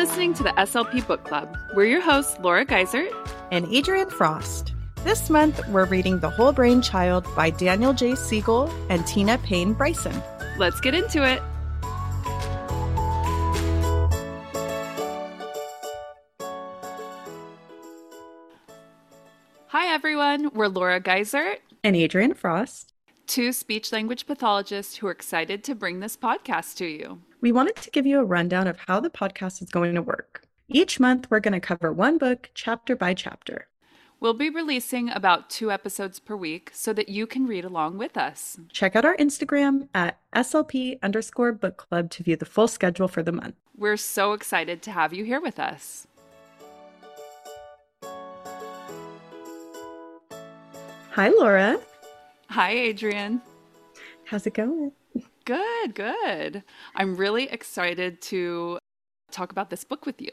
listening to the SLP Book Club. We're your hosts, Laura Geisert and Adrienne Frost. This month, we're reading The Whole Brain Child by Daniel J. Siegel and Tina Payne Bryson. Let's get into it. Hi, everyone. We're Laura Geisert and Adrienne Frost, two speech language pathologists who are excited to bring this podcast to you. We wanted to give you a rundown of how the podcast is going to work. Each month, we're going to cover one book chapter by chapter. We'll be releasing about two episodes per week so that you can read along with us. Check out our Instagram at SLP underscore book club to view the full schedule for the month. We're so excited to have you here with us. Hi, Laura. Hi, Adrienne. How's it going? Good, good. I'm really excited to talk about this book with you.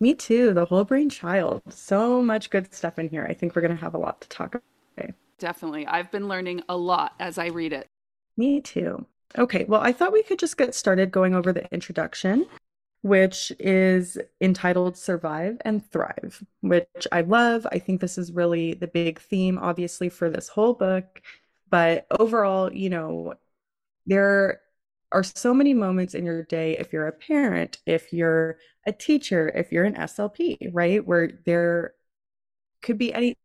Me too. The whole brain child. So much good stuff in here. I think we're going to have a lot to talk about today. Definitely. I've been learning a lot as I read it. Me too. Okay, well, I thought we could just get started going over the introduction, which is entitled Survive and Thrive, which I love. I think this is really the big theme, obviously, for this whole book. But overall, you know, there are so many moments in your day if you're a parent, if you're a teacher, if you're an SLP, right? Where there could be any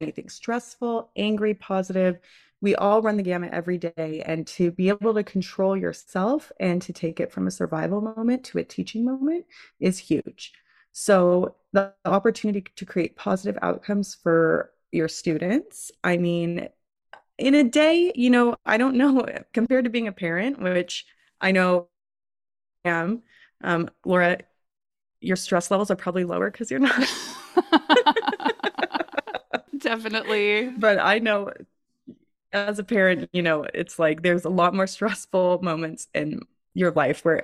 anything stressful, angry, positive. We all run the gamut every day. And to be able to control yourself and to take it from a survival moment to a teaching moment is huge. So, the opportunity to create positive outcomes for your students, I mean, in a day, you know, I don't know, compared to being a parent, which I know I am, um, Laura, your stress levels are probably lower because you're not. Definitely. But I know as a parent, you know, it's like there's a lot more stressful moments in your life where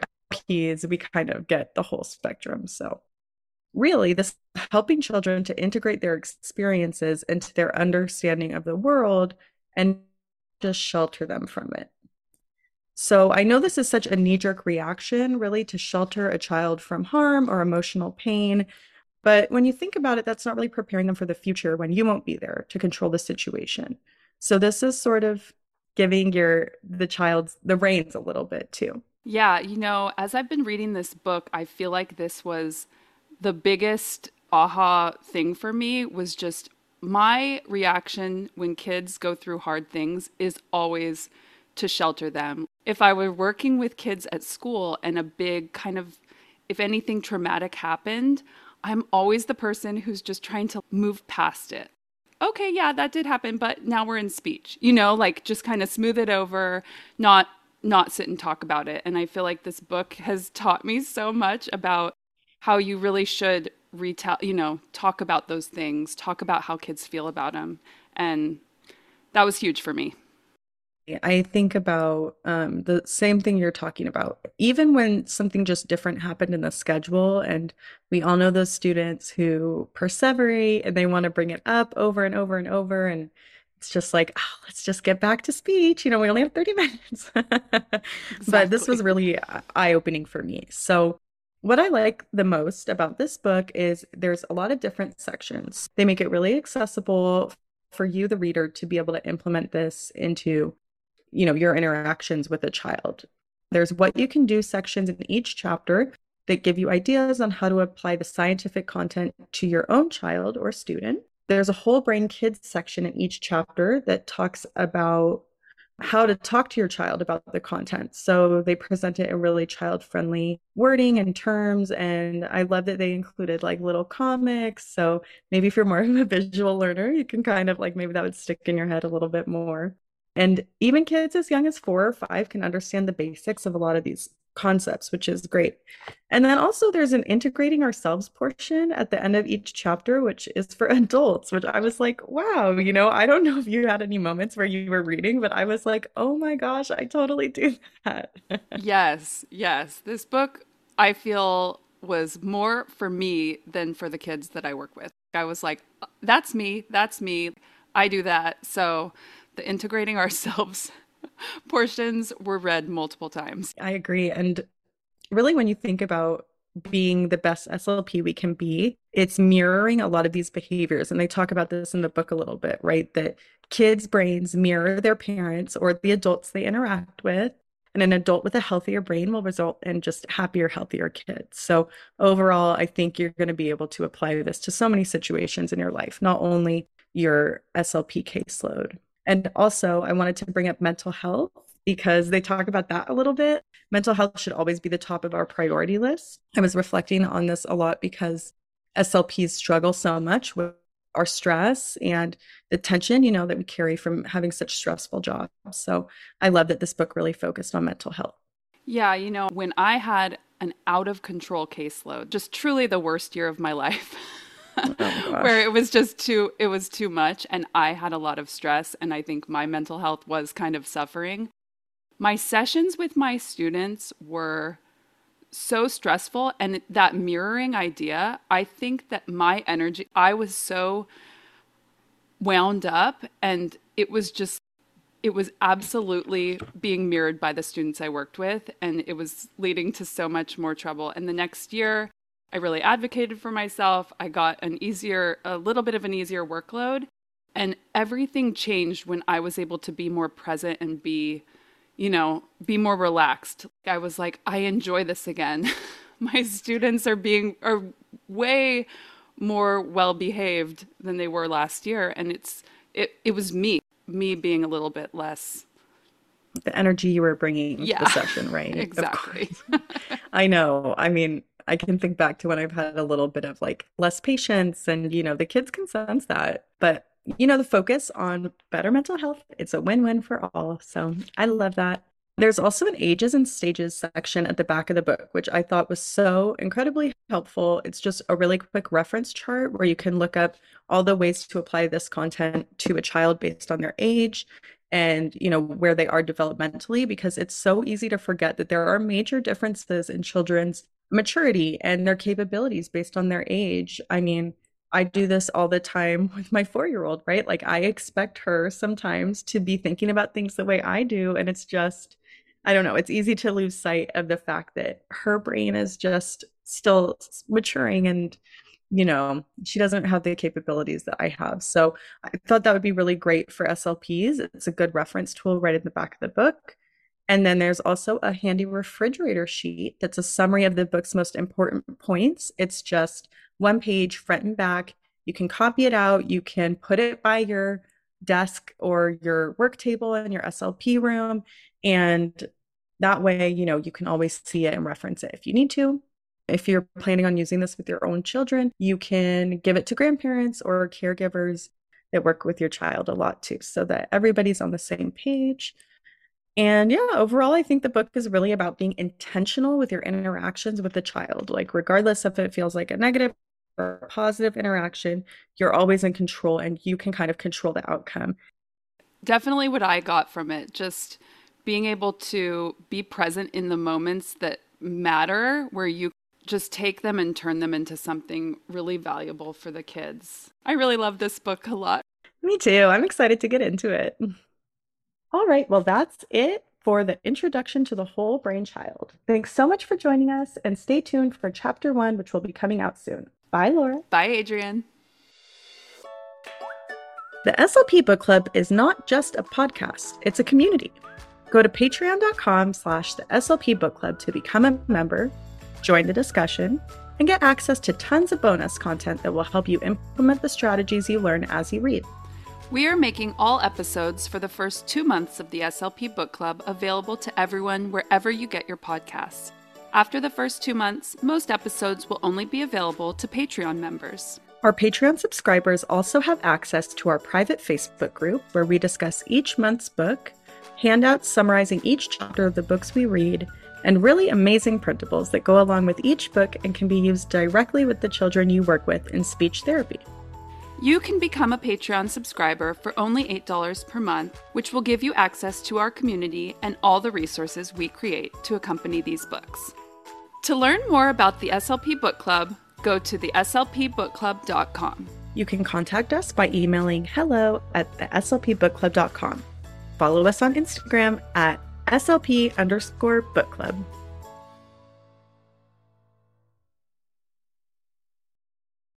kids, we kind of get the whole spectrum. So really this helping children to integrate their experiences into their understanding of the world and just shelter them from it. So I know this is such a knee jerk reaction, really, to shelter a child from harm or emotional pain. But when you think about it, that's not really preparing them for the future when you won't be there to control the situation. So this is sort of giving your the child the reins a little bit too. Yeah, you know, as I've been reading this book, I feel like this was the biggest aha thing for me was just my reaction when kids go through hard things is always to shelter them. If I were working with kids at school and a big kind of, if anything traumatic happened, I'm always the person who's just trying to move past it. Okay, yeah, that did happen, but now we're in speech. You know, like just kind of smooth it over, not not sit and talk about it. And I feel like this book has taught me so much about how you really should retell, you know, talk about those things, talk about how kids feel about them. And that was huge for me. I think about um, the same thing you're talking about. Even when something just different happened in the schedule, and we all know those students who perseverate and they want to bring it up over and over and over. And it's just like, oh, let's just get back to speech. You know, we only have 30 minutes. exactly. But this was really uh, eye opening for me. So, what I like the most about this book is there's a lot of different sections. They make it really accessible for you, the reader, to be able to implement this into, you know, your interactions with a child. There's what you can do sections in each chapter that give you ideas on how to apply the scientific content to your own child or student. There's a whole brain kids section in each chapter that talks about how to talk to your child about the content. So they present it in really child friendly wording and terms. And I love that they included like little comics. So maybe if you're more of a visual learner, you can kind of like maybe that would stick in your head a little bit more. And even kids as young as four or five can understand the basics of a lot of these concepts, which is great. And then also there's an integrating ourselves portion at the end of each chapter, which is for adults, which I was like, wow, you know, I don't know if you had any moments where you were reading, but I was like, oh my gosh, I totally do that. yes, yes. This book, I feel, was more for me than for the kids that I work with. I was like, uh, that's me, that's me, I do that. So the integrating ourselves portions were read multiple times. I agree. And really, when you think about being the best SLP we can be, it's mirroring a lot of these behaviors. And they talk about this in the book a little bit, right? That kids' brains mirror their parents or the adults they interact with. And an adult with a healthier brain will result in just happier, healthier kids. So, overall, I think you're going to be able to apply this to so many situations in your life, not only your SLP caseload. And also, I wanted to bring up mental health because they talk about that a little bit. Mental health should always be the top of our priority list. I was reflecting on this a lot because SLPs struggle so much with our stress and the tension, you know, that we carry from having such stressful jobs. So I love that this book really focused on mental health. Yeah, you know, when I had an out of control caseload, just truly the worst year of my life. Oh where it was just too it was too much and I had a lot of stress and I think my mental health was kind of suffering. My sessions with my students were so stressful and that mirroring idea i think that my energy i was so wound up and it was just it was absolutely being mirrored by the students i worked with and it was leading to so much more trouble and the next year i really advocated for myself i got an easier a little bit of an easier workload and everything changed when i was able to be more present and be you know, be more relaxed. I was like, I enjoy this again. My students are being are way more well behaved than they were last year and it's it it was me me being a little bit less the energy you were bringing yeah, to the session, right? Exactly. I know. I mean, I can think back to when I've had a little bit of like less patience and you know, the kids can sense that. But you know, the focus on better mental health, it's a win win for all. So I love that. There's also an ages and stages section at the back of the book, which I thought was so incredibly helpful. It's just a really quick reference chart where you can look up all the ways to apply this content to a child based on their age and you know where they are developmentally because it's so easy to forget that there are major differences in children's maturity and their capabilities based on their age. I mean, I do this all the time with my four year old, right? Like, I expect her sometimes to be thinking about things the way I do. And it's just, I don't know, it's easy to lose sight of the fact that her brain is just still maturing and, you know, she doesn't have the capabilities that I have. So I thought that would be really great for SLPs. It's a good reference tool right in the back of the book. And then there's also a handy refrigerator sheet that's a summary of the book's most important points. It's just one page front and back. You can copy it out, you can put it by your desk or your work table in your SLP room. And that way, you know, you can always see it and reference it if you need to. If you're planning on using this with your own children, you can give it to grandparents or caregivers that work with your child a lot too, so that everybody's on the same page. And yeah, overall, I think the book is really about being intentional with your interactions with the child. Like, regardless if it feels like a negative or positive interaction, you're always in control and you can kind of control the outcome. Definitely what I got from it, just being able to be present in the moments that matter, where you just take them and turn them into something really valuable for the kids. I really love this book a lot. Me too. I'm excited to get into it. All right, well, that's it for the introduction to the whole brain child. Thanks so much for joining us and stay tuned for chapter one, which will be coming out soon. Bye, Laura. Bye, Adrienne. The SLP Book Club is not just a podcast, it's a community. Go to patreon.com slash the SLP Book Club to become a member, join the discussion, and get access to tons of bonus content that will help you implement the strategies you learn as you read. We are making all episodes for the first two months of the SLP Book Club available to everyone wherever you get your podcasts. After the first two months, most episodes will only be available to Patreon members. Our Patreon subscribers also have access to our private Facebook group where we discuss each month's book, handouts summarizing each chapter of the books we read, and really amazing printables that go along with each book and can be used directly with the children you work with in speech therapy. You can become a Patreon subscriber for only $8 per month, which will give you access to our community and all the resources we create to accompany these books. To learn more about the SLP Book Club, go to the slpbookclub.com. You can contact us by emailing hello at the slpbookclub.com. Follow us on Instagram at slp underscore book club.